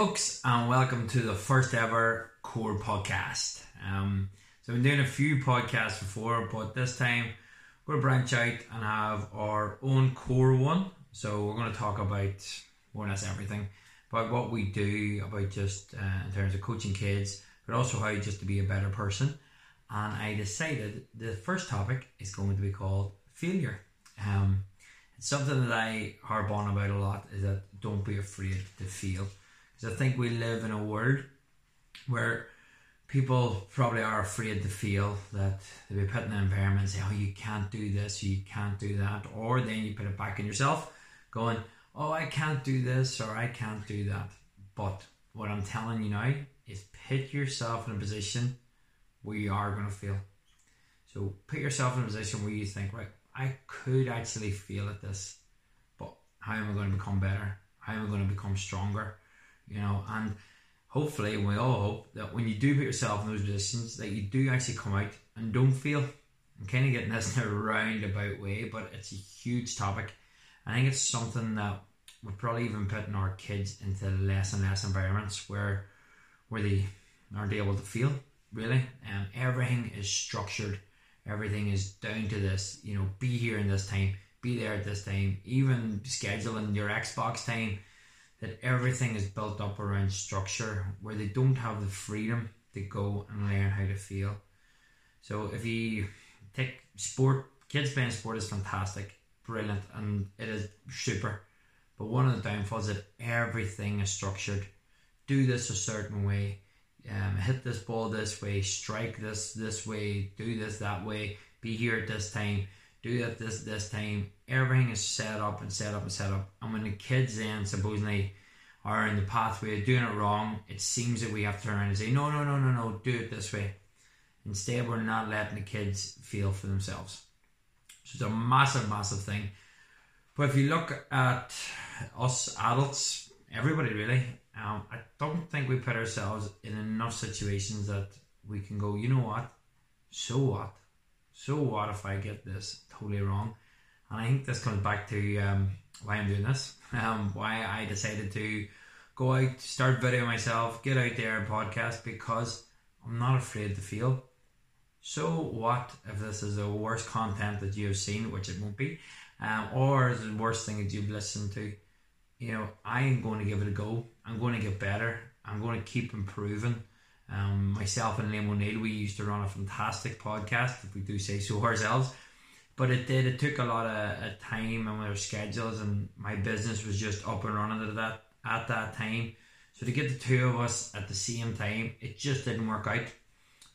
folks, and welcome to the first ever Core podcast. Um, so, I've been doing a few podcasts before, but this time we're to branch out and have our own core one. So, we're going to talk about more or less everything about what we do, about just uh, in terms of coaching kids, but also how just to be a better person. And I decided the first topic is going to be called failure. Um, something that I harp on about a lot is that don't be afraid to fail. Because I think we live in a world where people probably are afraid to feel that they'll be put in an environment and say, oh, you can't do this, you can't do that. Or then you put it back in yourself, going, oh, I can't do this or I can't do that. But what I'm telling you now is put yourself in a position where you are going to feel. So put yourself in a position where you think, right, I could actually feel at this, but how am I going to become better? How am I going to become stronger? You know, and hopefully, we all hope that when you do put yourself in those positions, that you do actually come out and don't fail. I'm kind of getting this in a roundabout way, but it's a huge topic. I think it's something that we're probably even putting our kids into less and less environments where where they aren't able to feel really. And um, everything is structured. Everything is down to this. You know, be here in this time, be there at this time. Even scheduling your Xbox time that everything is built up around structure where they don't have the freedom to go and learn how to feel. So if you take sport, kids playing sport is fantastic, brilliant, and it is super. But one of the downfalls is that everything is structured. Do this a certain way, um, hit this ball this way, strike this this way, do this that way, be here at this time do that this this time. Everything is set up and set up and set up. And when the kids then supposedly are in the pathway doing it wrong, it seems that we have to turn around and say, no, no, no, no, no, do it this way. Instead, we're not letting the kids feel for themselves. So it's a massive, massive thing. But if you look at us adults, everybody really, um, I don't think we put ourselves in enough situations that we can go, you know what? So what? So what if I get this totally wrong? And I think this comes back to um, why I'm doing this, um, why I decided to go out, start video myself, get out there and podcast because I'm not afraid to fail. So what if this is the worst content that you have seen, which it won't be, um, or the worst thing that you've listened to? You know, I am going to give it a go. I'm going to get better. I'm going to keep improving. Um, myself and Liam O'Neill, we used to run a fantastic podcast, if we do say so ourselves. But it did, it took a lot of, time and our schedules, and my business was just up and running at that, at that time. So to get the two of us at the same time, it just didn't work out.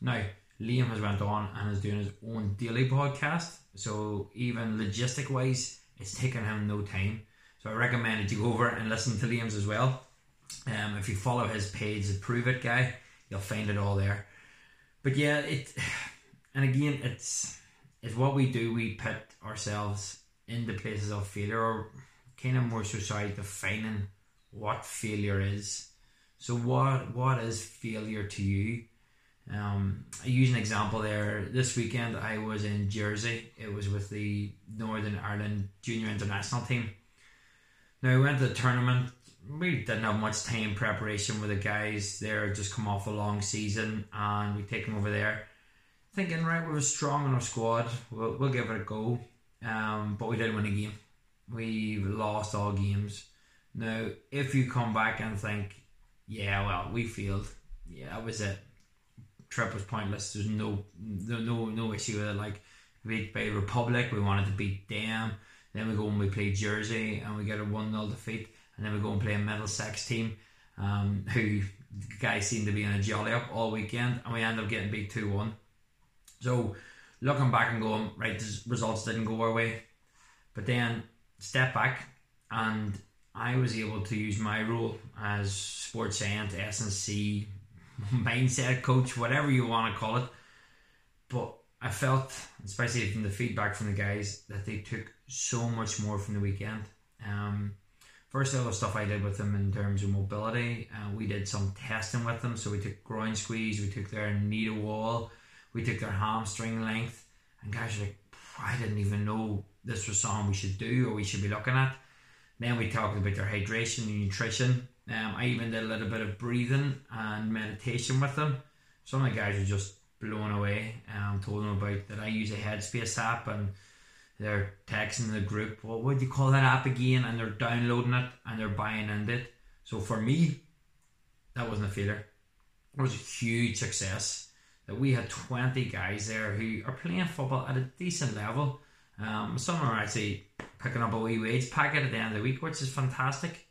Now, Liam has went on and is doing his own daily podcast. So even logistic wise, it's taken him no time. So I recommend that you go over and listen to Liam's as well. Um, if you follow his page, the Prove It guy, you'll find it all there. But yeah, it and again it's it's what we do. We put ourselves in the places of failure, or kind of more so sorry, defining what failure is. So what what is failure to you? Um, I use an example there. This weekend I was in Jersey. It was with the Northern Ireland Junior International team. Now we went to the tournament we didn't have much time preparation with the guys there just come off a long season and we take them over there thinking right we were strong in our squad. We'll, we'll give it a go. Um, but we didn't win a game. We lost all games. Now if you come back and think yeah well we failed. Yeah that was it. Trip was pointless. There's no no no, issue with it. Like we beat Republic. We wanted to beat them. Then we go and we play Jersey and we get a 1-0 defeat. And then we go and play a Middlesex team um, who guys seem to be in a jolly up all weekend, and we end up getting beat 2 1. So, looking back and going, right, the results didn't go our way. But then, step back, and I was able to use my role as sports science, S&C, mindset coach, whatever you want to call it. But I felt, especially from the feedback from the guys, that they took so much more from the weekend. Um, First all, the stuff I did with them in terms of mobility, uh, we did some testing with them. So we took groin squeeze, we took their knee to wall, we took their hamstring length, and guys are like, I didn't even know this was something we should do or we should be looking at. Then we talked about their hydration and nutrition. Um, I even did a little bit of breathing and meditation with them. Some of the guys were just blown away. Um, told them about that I use a Headspace app and they're texting the group, well, what do you call that app again? And they're downloading it and they're buying into it. So for me, that wasn't a failure. It was a huge success that we had 20 guys there who are playing football at a decent level. Um, some are actually picking up a wee wage packet at the end of the week, which is fantastic.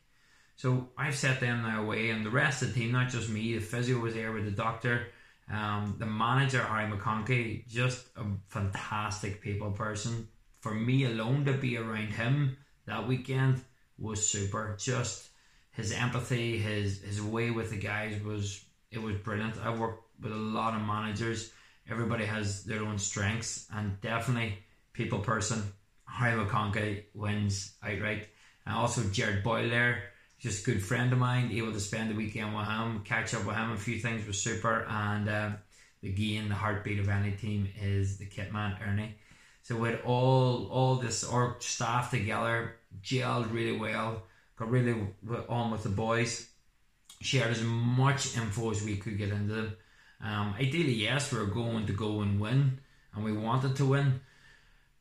So I've set them now away, and the rest of the team, not just me, the physio was there with the doctor, um, the manager, Harry McConkey, just a fantastic people person. For me alone to be around him that weekend was super. Just his empathy, his his way with the guys was it was brilliant. I've worked with a lot of managers. Everybody has their own strengths, and definitely people person. Harry McConkey wins outright. And also Jared Boyle there, just a good friend of mine, able to spend the weekend with him, catch up with him. A few things was super, and um, again, the heartbeat of any team is the kit man Ernie. So with all all this our staff together, gelled really well, got really on with the boys, shared as much info as we could get into them. Um, ideally, yes, we were going to go and win, and we wanted to win,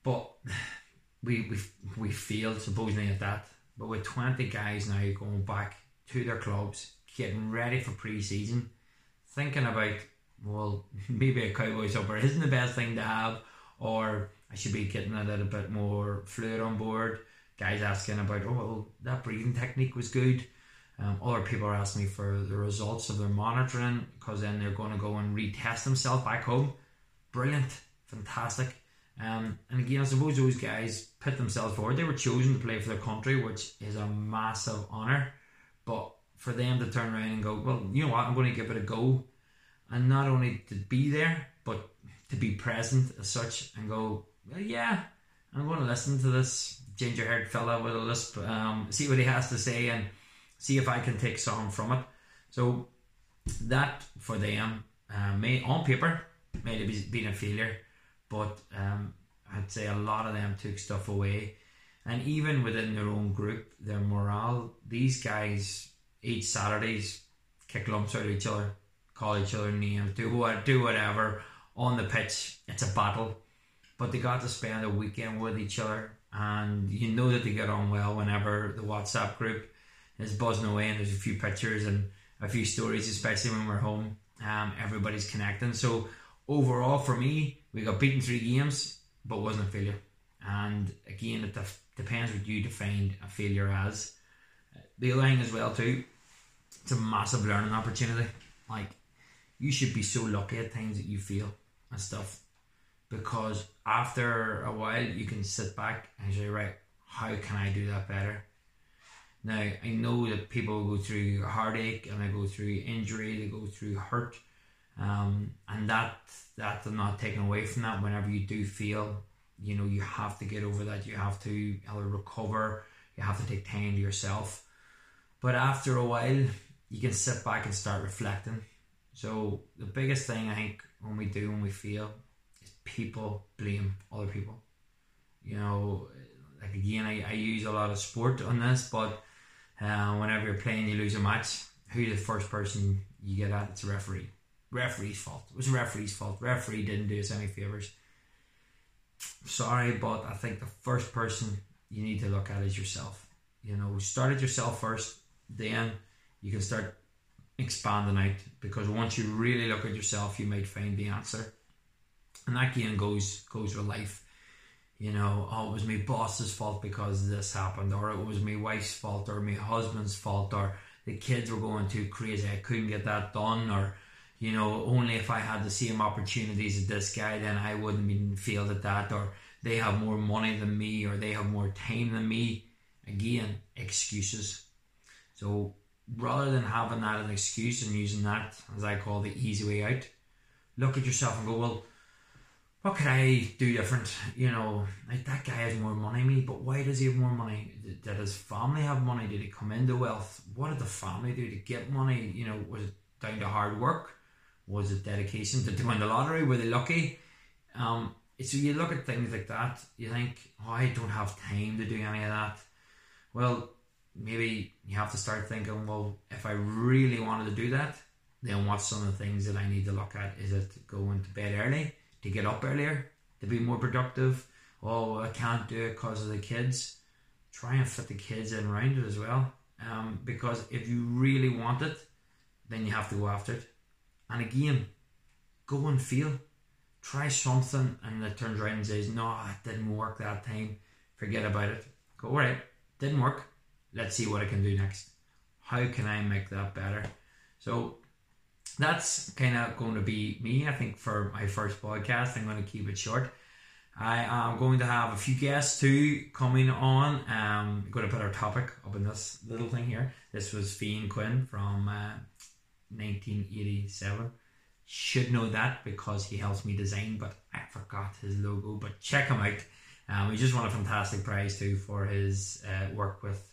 but we we we failed supposedly at that. But with twenty guys now going back to their clubs, getting ready for pre-season, thinking about well, maybe a cowboy supper isn't the best thing to have, or I should be getting a little bit more fluid on board. Guys asking about, oh, well, that breathing technique was good. Um, other people are asking me for the results of their monitoring because then they're going to go and retest themselves back home. Brilliant, fantastic. Um, and again, I suppose those guys put themselves forward. They were chosen to play for their country, which is a massive honour. But for them to turn around and go, well, you know what, I'm going to give it a go. And not only to be there, but to be present as such and go, well, yeah, I'm going to listen to this ginger haired fella with a lisp, um, see what he has to say, and see if I can take some from it. So that for them uh, may on paper may have been a failure, but um, I'd say a lot of them took stuff away, and even within their own group, their morale. These guys each Saturdays kick lumps out of each other, call each other names, do what do whatever on the pitch. It's a battle, but they got to spend a weekend with each other, and you know that they get on well whenever the WhatsApp group is buzzing away and there's a few pictures and a few stories, especially when we're home. Um, everybody's connecting. So overall, for me, we got beaten three games, but wasn't a failure. And again, it def- depends what you define a failure as. The other thing as well too, it's a massive learning opportunity. Like you should be so lucky at times that you feel and stuff, because after a while you can sit back and say, right, how can I do that better? Now, I know that people go through heartache and they go through injury, they go through hurt, um, and that that not taken away from that. Whenever you do feel, you know, you have to get over that. You have to either recover. You have to take time to yourself. But after a while, you can sit back and start reflecting. So the biggest thing I think when we do when we feel is people blame other people. You know, like again, I, I use a lot of sport on this, but uh, whenever you're playing, you lose a match. Who's the first person you get at? It's a referee. Referee's fault. It was a referee's fault. Referee didn't do us any favors. Sorry, but I think the first person you need to look at is yourself. You know, start at yourself first, then you can start expanding out because once you really look at yourself, you might find the answer. And that again goes goes with life you know, oh, it was my boss's fault because this happened, or it was my wife's fault, or my husband's fault, or the kids were going too crazy, I couldn't get that done, or you know, only if I had the same opportunities as this guy, then I wouldn't even feel at that, or they have more money than me, or they have more time than me. Again, excuses. So rather than having that as an excuse and using that as I call the easy way out, look at yourself and go, well what could I do different? You know, like that guy has more money me, but why does he have more money? Did, his family have money? Did he come into wealth? What did the family do to get money? You know, was it down to hard work? Was it dedication? They win the lottery? Were they lucky? Um, so you look at things like that, you think, oh, I don't have time to do any of that. Well, maybe you have to start thinking, well, if I really wanted to do that, then what's some of the things that I need to look at? Is it going to bed early to get up earlier to be more productive? Oh, I can't do it because of the kids. Try and fit the kids in around it as well. Um, because if you really want it, then you have to go after it. And again, go and feel. Try something and it turns around and says, No, it didn't work that time. Forget about it. Go, all right, didn't work. Let's see what I can do next. How can I make that better? So that's kind of going to be me, I think, for my first podcast. I'm going to keep it short. I am going to have a few guests too coming on. Um, going to put our topic up in this little thing here. This was Fian Quinn from uh, 1987. Should know that because he helps me design, but I forgot his logo. But check him out. Um, he just won a fantastic prize too for his uh, work with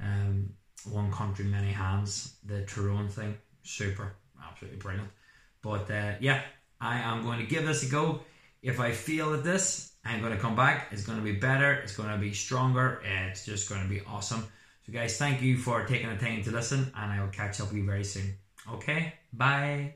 um, One Country Many Hands, the Tyrone thing. Super, absolutely brilliant. But uh, yeah, I am going to give this a go. If I feel that this, I'm going to come back. It's going to be better. It's going to be stronger. It's just going to be awesome. So, guys, thank you for taking the time to listen, and I will catch up with you very soon. Okay, bye.